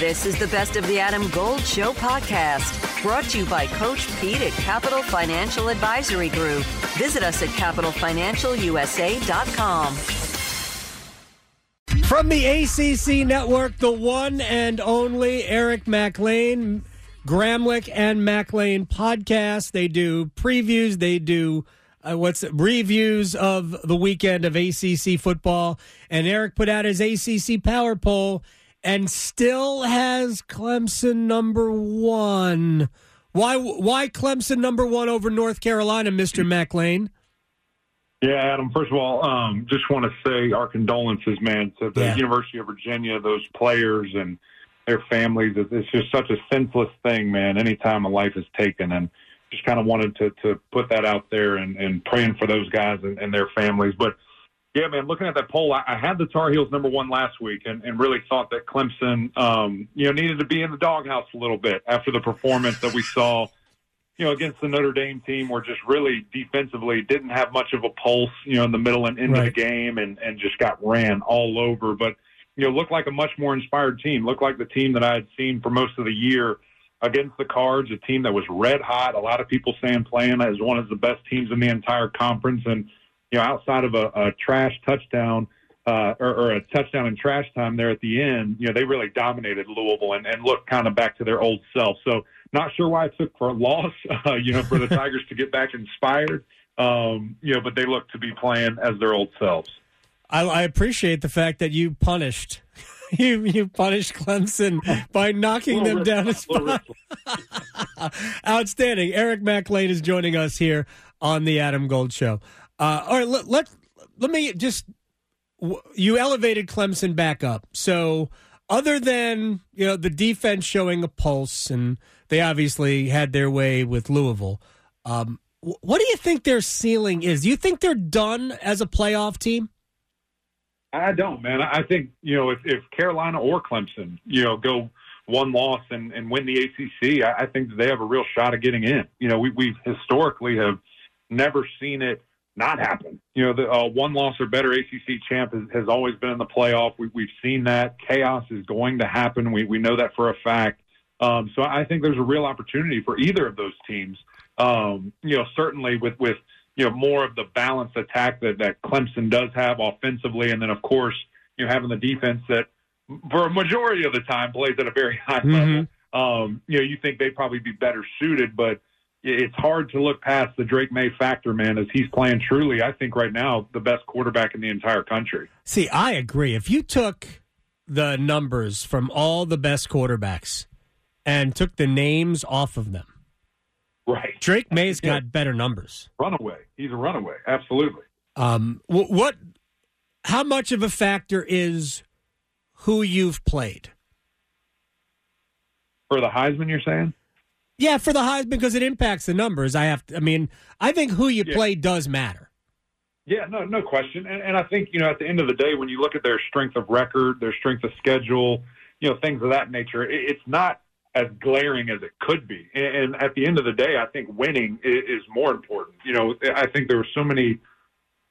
This is the Best of the Adam Gold Show podcast, brought to you by Coach Pete at Capital Financial Advisory Group. Visit us at capitalfinancialusa.com. From the ACC network, the one and only Eric Mac Lain, Gramlich and Mac Lain podcast. They do previews, they do uh, what's it, reviews of the weekend of ACC football. And Eric put out his ACC power poll and still has Clemson number one. Why? Why Clemson number one over North Carolina, Mister Mac Lain? Yeah, Adam. First of all, um, just want to say our condolences, man, to the yeah. University of Virginia, those players and their families. It's just such a senseless thing, man. Anytime a life is taken, and just kind of wanted to to put that out there and, and praying for those guys and, and their families. But yeah, man, looking at that poll, I, I had the Tar Heels number one last week, and, and really thought that Clemson, um, you know, needed to be in the doghouse a little bit after the performance that we saw, you know, against the Notre Dame team, where just really defensively didn't have much of a pulse, you know, in the middle and end right. of the game, and and just got ran all over. But you know, looked like a much more inspired team. Looked like the team that I had seen for most of the year against the Cards, a team that was red hot. A lot of people saying playing as one of the best teams in the entire conference, and you know, outside of a, a trash touchdown uh, or, or a touchdown in trash time there at the end, you know, they really dominated Louisville and, and looked kind of back to their old self. So, not sure why it took for a loss, uh, you know, for the Tigers to get back inspired. Um, you know, but they look to be playing as their old selves. I, I appreciate the fact that you punished you you punished Clemson by knocking them down a spot. Outstanding. Eric Mac Lain is joining us here on the Adam Gold Show. Uh, all right, let, let let me just you elevated Clemson back up. So other than you know the defense showing a pulse, and they obviously had their way with Louisville. Um, what do you think their ceiling is? Do you think they're done as a playoff team? I don't, man. I think you know if, if Carolina or Clemson, you know, go one loss and, and win the ACC, I, I think they have a real shot of getting in. You know, we we historically have never seen it not happen. You know, the uh, one loss or better ACC champ has, has always been in the playoff. We, we've seen that chaos is going to happen. We we know that for a fact. Um, so I think there's a real opportunity for either of those teams. Um, you know, certainly with with you know more of the balanced attack that that Clemson does have offensively, and then of course you know having the defense that for a majority of the time plays at a very high mm-hmm. level. Um, you know, you think they'd probably be better suited, but it's hard to look past the Drake Maye factor, man, as he's playing truly, I think right now, the best quarterback in the entire country. See, I agree. If you took the numbers from all the best quarterbacks and took the names off of them, right? Drake Maye's yeah. got better numbers. Runaway. He's a runaway. Absolutely. Um, what? How much of a factor is who you've played for the Heisman? You're saying? Yeah, for the Heisman because it impacts the numbers. I have. To, I mean, I think who you yeah. play does matter. Yeah, no, no question. And, and I think you know, at the end of the day, when you look at their strength of record, their strength of schedule, you know, things of that nature, it, it's not as glaring as it could be. And, and at the end of the day, I think winning is, is more important. You know, I think there were so many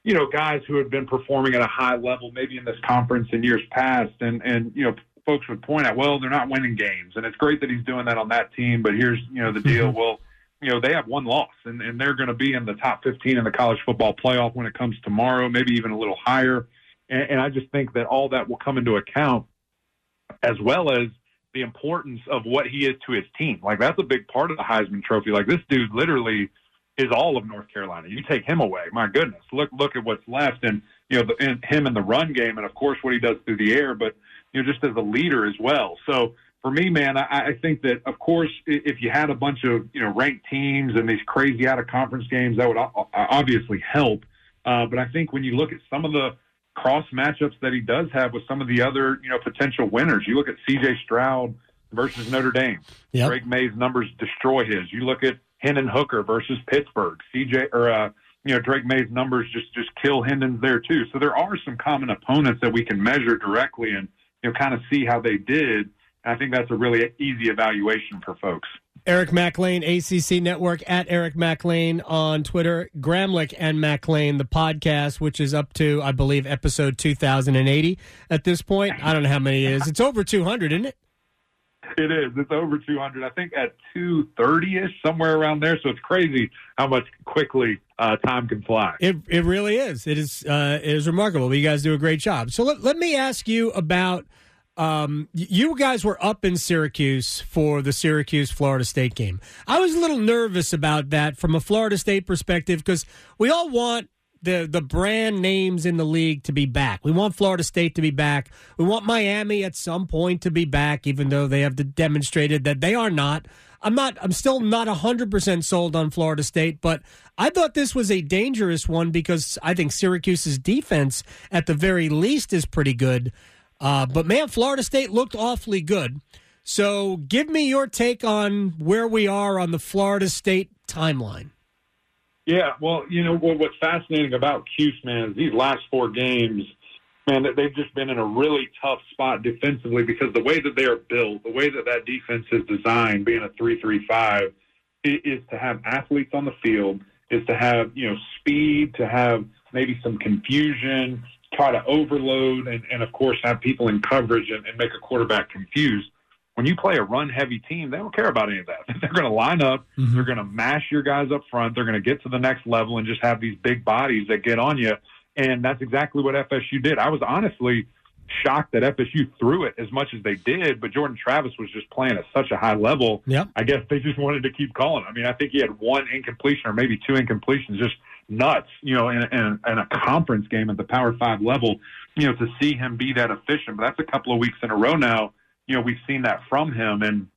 you know, guys who had been performing at a high level, maybe in this conference in years past, and and you know, folks would point out, well, they're not winning games, and it's great that he's doing that on that team. But here's you know the deal. Mm-hmm. Well, you know they have one loss, and, and they're going to be in the top 15 in the college football playoff when it comes tomorrow, maybe even a little higher. And, and I just think that all that will come into account, as well as the importance of what he is to his team. Like that's a big part of the Heisman Trophy. Like this dude literally is all of North Carolina. You take him away, my goodness. Look look at what's left, and you know the, and him in the run game, and of course what he does through the air. But you know, just as a leader as well. So for me, man, I, I think that of course, if you had a bunch of you know ranked teams and these crazy out of conference games, that would obviously help. Uh, but I think when you look at some of the cross matchups that he does have with some of the other you know potential winners, you look at C.J. Stroud versus Notre Dame. Yep. Drake Maye's numbers destroy his. You look at Hendon Hooker versus Pittsburgh. C.J. or uh, you know Drake Maye's numbers just just kill Hendon's there too. So there are some common opponents that we can measure directly and you know, kind of see how they did. I think that's a really easy evaluation for folks. Eric Mac Lain, ACC Network, at Eric Mac Lain on Twitter. Gramlich and Mac Lain, the podcast, which is up to, I believe, episode 2080 at this point. I don't know how many it is. It's over 200, isn't it? it is. It's over 200. I think at 230 ish, somewhere around there. So it's crazy how much quickly uh, time can fly. It it really is. It is uh, it is remarkable. You guys do a great job. So let let me ask you about. Um, you guys were up in Syracuse for the Syracuse Florida State game. I was a little nervous about that from a Florida State perspective because we all want the the brand names in the league to be back. We want Florida State to be back. We want Miami at some point to be back, even though they have demonstrated that they are not. I'm not. I'm still not 100 percent sold on Florida State, but I thought this was a dangerous one because I think Syracuse's defense, at the very least, is pretty good. Uh, but man, Florida State looked awfully good. So, give me your take on where we are on the Florida State timeline. Yeah, well, you know what, what's fascinating about Cuse, man, is these last four games, man, they've just been in a really tough spot defensively because the way that they are built, the way that that defense is designed, being a three-three-five, is to have athletes on the field, is to have you know speed, to have maybe some confusion, try to overload, and, and of course have people in coverage and, and make a quarterback confused when you play a run heavy team, they don't care about any of that. They're going to line up, mm-hmm. they're going to mash your guys up front, they're going to get to the next level and just have these big bodies that get on you. And that's exactly what FSU did. I was honestly shocked that FSU threw it as much as they did, but Jordan Travis was just playing at such a high level. Yep. I guess they just wanted to keep calling. I mean, I think he had one incompletion or maybe two incompletions, just nuts, you know, in, in, in a conference game at the Power Five level, you know, to see him be that efficient. But that's a couple of weeks in a row now you know, we've seen that from him and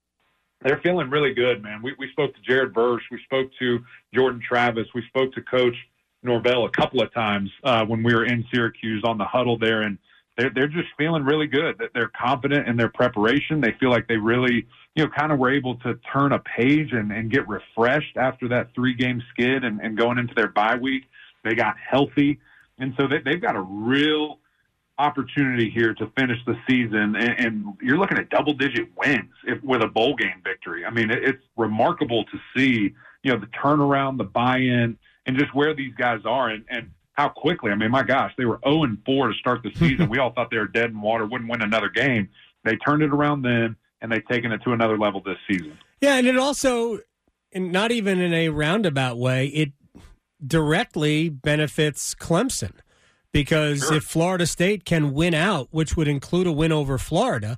they're feeling really good, man. We, we spoke to Jared Verse. We spoke to Jordan Travis. We spoke to Coach Norvell a couple of times uh, when we were in Syracuse on the huddle there. And they're, they're just feeling really good. That They're confident in their preparation. They feel like they really, you know, kind of were able to turn a page and, and get refreshed after that three game skid and, and going into their bye week. They got healthy. And so they, they've got a real opportunity here to finish the season, and, and you're looking at double digit wins if, with a bowl game victory. I mean, it, it's remarkable to see, you know, the turnaround, the buy in, and just where these guys are and, and how quickly. I mean, my gosh, they were 0 and 4 to start the season. we all thought they were dead in water, wouldn't win another game. They turned it around then, and they've taken it to another level this season. Yeah, and it also, and not even in a roundabout way, it directly benefits Clemson because sure. if Florida State can win out, which would include a win over Florida,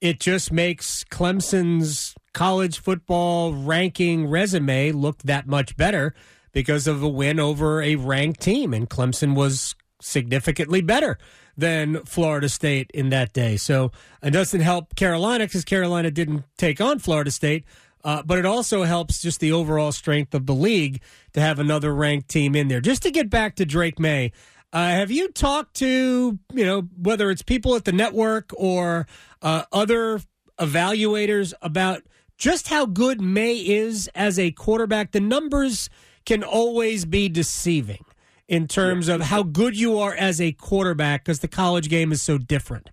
it just makes Clemson's college football ranking resume look that much better because of a win over a ranked team. And Clemson was significantly better than Florida State in that day. So it doesn't help Carolina because Carolina didn't take on Florida State. Uh, but it also helps just the overall strength of the league to have another ranked team in there. Just to get back to Drake Maye, uh, have you talked to you know whether it's people at the network or uh, other evaluators about just how good Maye is as a quarterback? The numbers can always be deceiving in terms of how good you are as a quarterback because the college game is so different.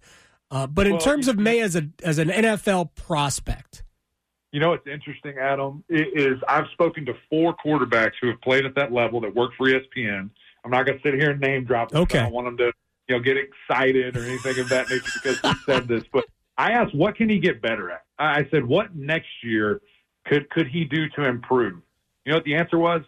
Uh, but in well, terms of Maye as a as an NFL prospect, you know what's interesting, Adam, is I've spoken to four quarterbacks who have played at that level that work for ESPN I'm not going to sit here and name drop. Them, okay. I don't want them to, you know, get excited or anything of that nature because he said this. But I asked, what can he get better at? I said, what next year could could he do to improve? You know what the answer was?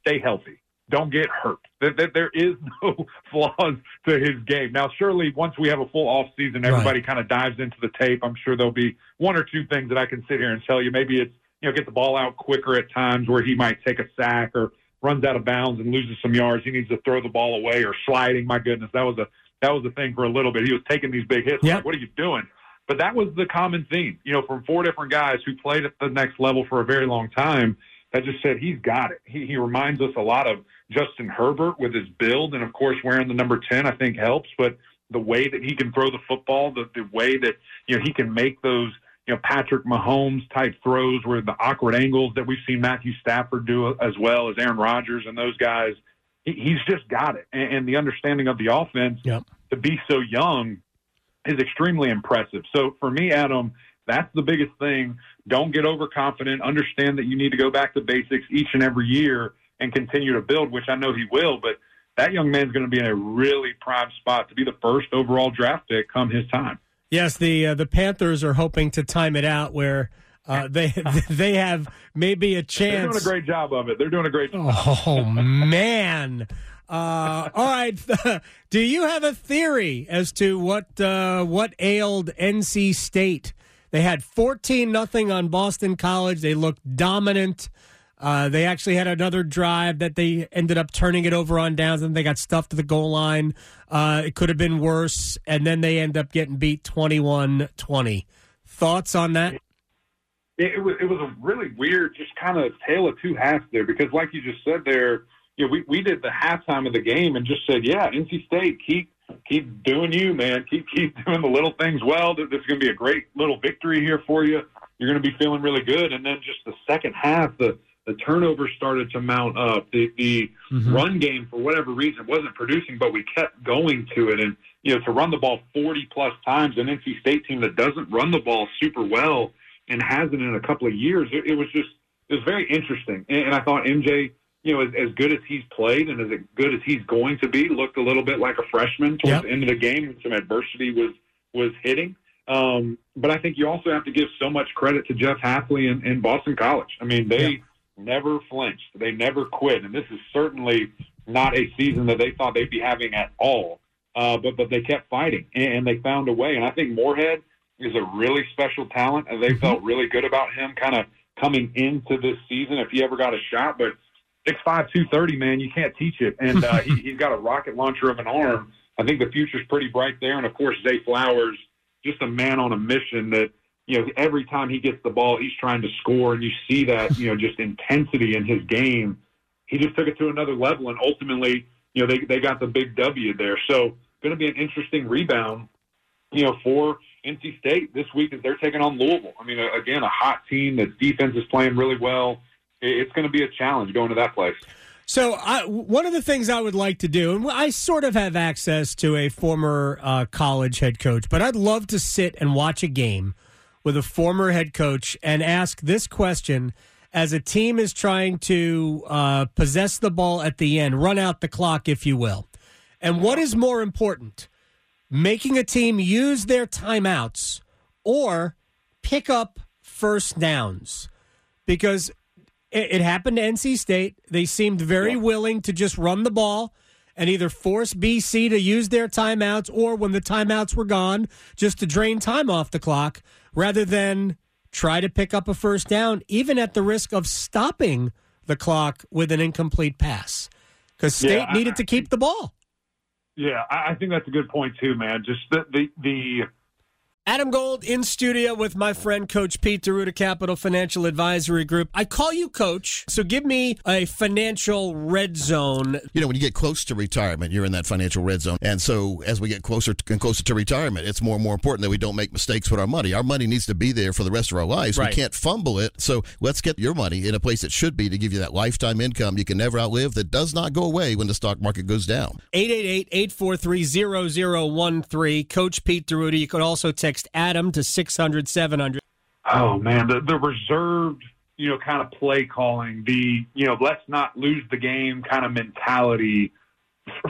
Stay healthy. Don't get hurt. There, there is no flaws to his game. Now, surely once we have a full off season, everybody right. kind of dives into the tape. I'm sure there'll be one or two things that I can sit here and tell you. Maybe it's you know get the ball out quicker at times where he might take a sack or runs out of bounds and loses some yards, he needs to throw the ball away or sliding. My goodness, that was a that was the thing for a little bit. He was taking these big hits. Yep. Like, what are you doing? But that was the common theme, you know, from four different guys who played at the next level for a very long time. That just said he's got it. He, he reminds us a lot of Justin Herbert with his build, and of course wearing the number ten, I think helps. But the way that he can throw the football, the, the way that you know he can make those you know, Patrick Mahomes type throws where the awkward angles that we've seen Matthew Stafford do as well as Aaron Rodgers and those guys. He, he's just got it. And, and, the understanding of the offense yep. to be so young is extremely impressive. So for me, Adam, that's the biggest thing. Don't get overconfident. Understand that you need to go back to basics each and every year and continue to build, which I know he will. But that young man's going to be in a really prime spot to be the first overall draft pick come his time. Yes, the uh, the Panthers are hoping to time it out where uh, they they have maybe a chance. They're doing a great job of it. They're doing a great job. Oh man. Uh, all right. Do you have a theory as to what uh, what ailed NC State? They had fourteen nothing on Boston College. They looked dominant. Uh, they actually had another drive that they ended up turning it over on downs, and they got stuffed to the goal line. Uh, it could have been worse, and then they end up getting beat 21 20. Thoughts on that? It, it, was, it was a really weird, just kind of tale of two halves there, because like you just said there, you know, we, we did the halftime of the game and just said, yeah, NC State, keep keep doing you, man. Keep keep doing the little things well. This is going to be a great little victory here for you. You're going to be feeling really good. And then just the second half, the the turnover started to mount up. The, the mm-hmm. run game, for whatever reason, wasn't producing, but we kept going to it. And you know, to run the ball 40 plus times, an NC State team that doesn't run the ball super well and hasn't in a couple of years, it, it was just it was very interesting. And, and I thought MJ you know, as, as good as he's played and as good as he's going to be, looked a little bit like a freshman towards yep. the end of the game when some adversity was was hitting. Um, but I think you also have to give so much credit to Jeff Hafley and, and Boston College. I mean, they yep. Never flinched, they never quit, and this is certainly not a season that they thought they'd be having at all. Uh, but but they kept fighting and, and they found a way. And I think Morehead is a really special talent, and they mm-hmm. felt really good about him kind of coming into this season if he ever got a shot. But six five two thirty, man, you can't teach it. And uh, he, he's got a rocket launcher of an arm. I think the future's pretty bright there. And of course, Zay Flowers, just a man on a mission that you know every time he gets the ball, he's trying to score, and you see that you know just intensity in his game. He just took it to another level, and ultimately, you know, they they got the big W there. So, going to be an interesting rebound, you know, for NC State this week as they're taking on Louisville. I mean, again, a hot team that defense is playing really well it's going to be a challenge going to that place. So, I, one of the things I would like to do, and I sort of have access to a former uh, college head coach, but I'd love to sit and watch a game with a former head coach and ask this question as a team is trying to uh, possess the ball at the end, run out the clock, if you will. And what is more important, making a team use their timeouts or pick up first downs? Because it, it happened to NC State. They seemed very yeah. willing to just run the ball and either force BC to use their timeouts or when the timeouts were gone, just to drain time off the clock rather than try to pick up a first down, even at the risk of stopping the clock with an incomplete pass. Because State yeah, needed to keep the ball. Yeah, I think that's a good point too, man. Just the the, the Adam Gold in studio with my friend Coach Pete D'Arruda Capital Financial Advisory Group. I call you Coach, so give me a financial red zone. You know, when you get close to retirement, you're in that financial red zone. And so as we get closer and closer to retirement, it's more and more important that we don't make mistakes with our money. Our money needs to be there for the rest of our lives. Right. We can't fumble it. So let's get your money in a place it should be to give you that lifetime income you can never outlive that does not go away when the stock market goes down. 888-843-0013. Coach Pete D'Arruda. You could also text Adam to 600 700. Oh, man. The, the reserved, you know, kind of play calling, the, you know, let's not lose the game kind of mentality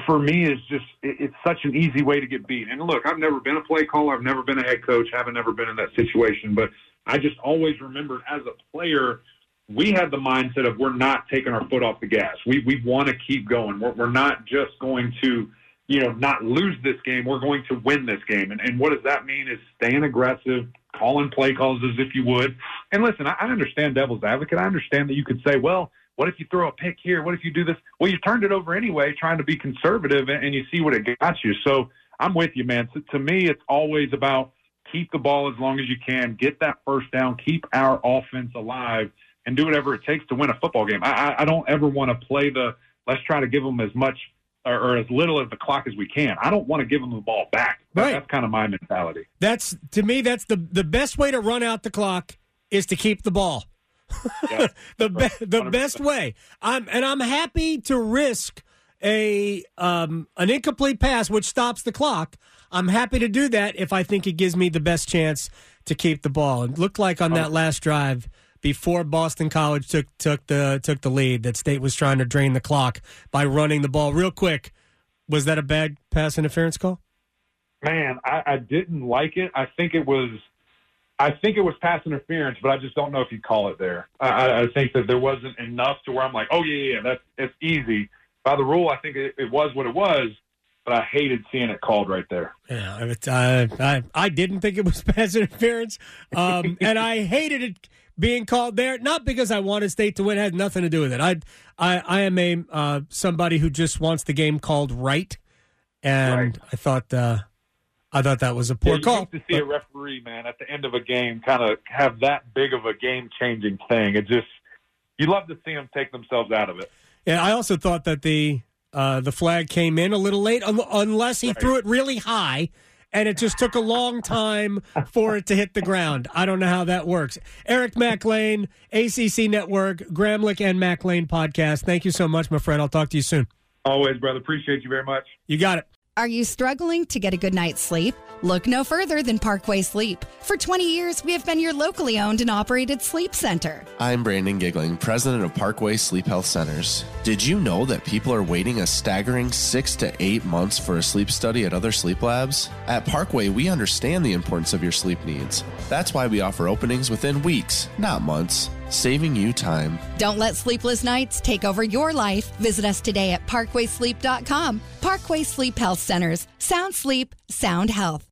for me is just it's such an easy way to get beat. And look, I've never been a play caller, I've never been a head coach, haven't never been in that situation, but I just always remembered as a player, we had the mindset of we're not taking our foot off the gas. We we want to keep going. We're, we're not just going to you know, not lose this game. We're going to win this game. And, and what does that mean is staying aggressive, calling play calls as if you would. And listen, I, I understand devil's advocate. I understand that you could say, well, what if you throw a pick here? What if you do this? Well, you turned it over anyway, trying to be conservative, and, and you see what it got you. So I'm with you, man. To, to me, it's always about keep the ball as long as you can, get that first down, keep our offense alive, and do whatever it takes to win a football game. I, I, I don't ever want to play the let's try to give them as much – or, or, as little as the clock as we can. I don't want to give them the ball back. right. That's kind of my mentality. That's to me. That's the the best way to run out the clock is to keep the ball. Yep. the be, the 100%. best way. I'm and I'm happy to risk a um, an incomplete pass which stops the clock. I'm happy to do that if I think it gives me the best chance to keep the ball. It looked like on that last drive before Boston College took took the took the lead that State was trying to drain the clock by running the ball real quick. Was that a bad pass interference call? Man, I, I didn't like it. I think it was. I think it was pass interference, but I just don't know if you call it there. I, I think that there wasn't enough to where I'm like, oh yeah, yeah, that's it's easy. By the rule, I think it, it was what it was, but I hated seeing it called right there. Yeah, uh, I I didn't think it was pass interference, um, and I hated it being called there. Not because I wanted State to win; it had nothing to do with it. I I, I am a uh, somebody who just wants the game called right, and right. I thought uh, I thought that was a poor yeah, call. to see but, a referee, man, at the end of a game, kind of have that big of a game changing thing. It just you love to see them take themselves out of it. Yeah, I also thought that the uh, the flag came in a little late, unless he right. threw it really high and it just took a long time for it to hit the ground. I don't know how that works. Eric Mac Lain, ACC Network, Gramlich and Mac Lain podcast. Thank you so much, my friend. I'll talk to you soon. Always, brother. Appreciate you very much. You got it. Are you struggling to get a good night's sleep? Look no further than Parkway Sleep. For 20 years, we have been your locally owned and operated sleep center. I'm Brandon Giggling, president of Parkway Sleep Health Centers. Did you know that people are waiting a staggering six to eight months for a sleep study at other sleep labs? At Parkway, we understand the importance of your sleep needs. That's why we offer openings within weeks, not months saving you time. Don't let sleepless nights take over your life. Visit us today at parkwaysleep.com. Parkway Sleep Health Centers. Sound sleep, sound health.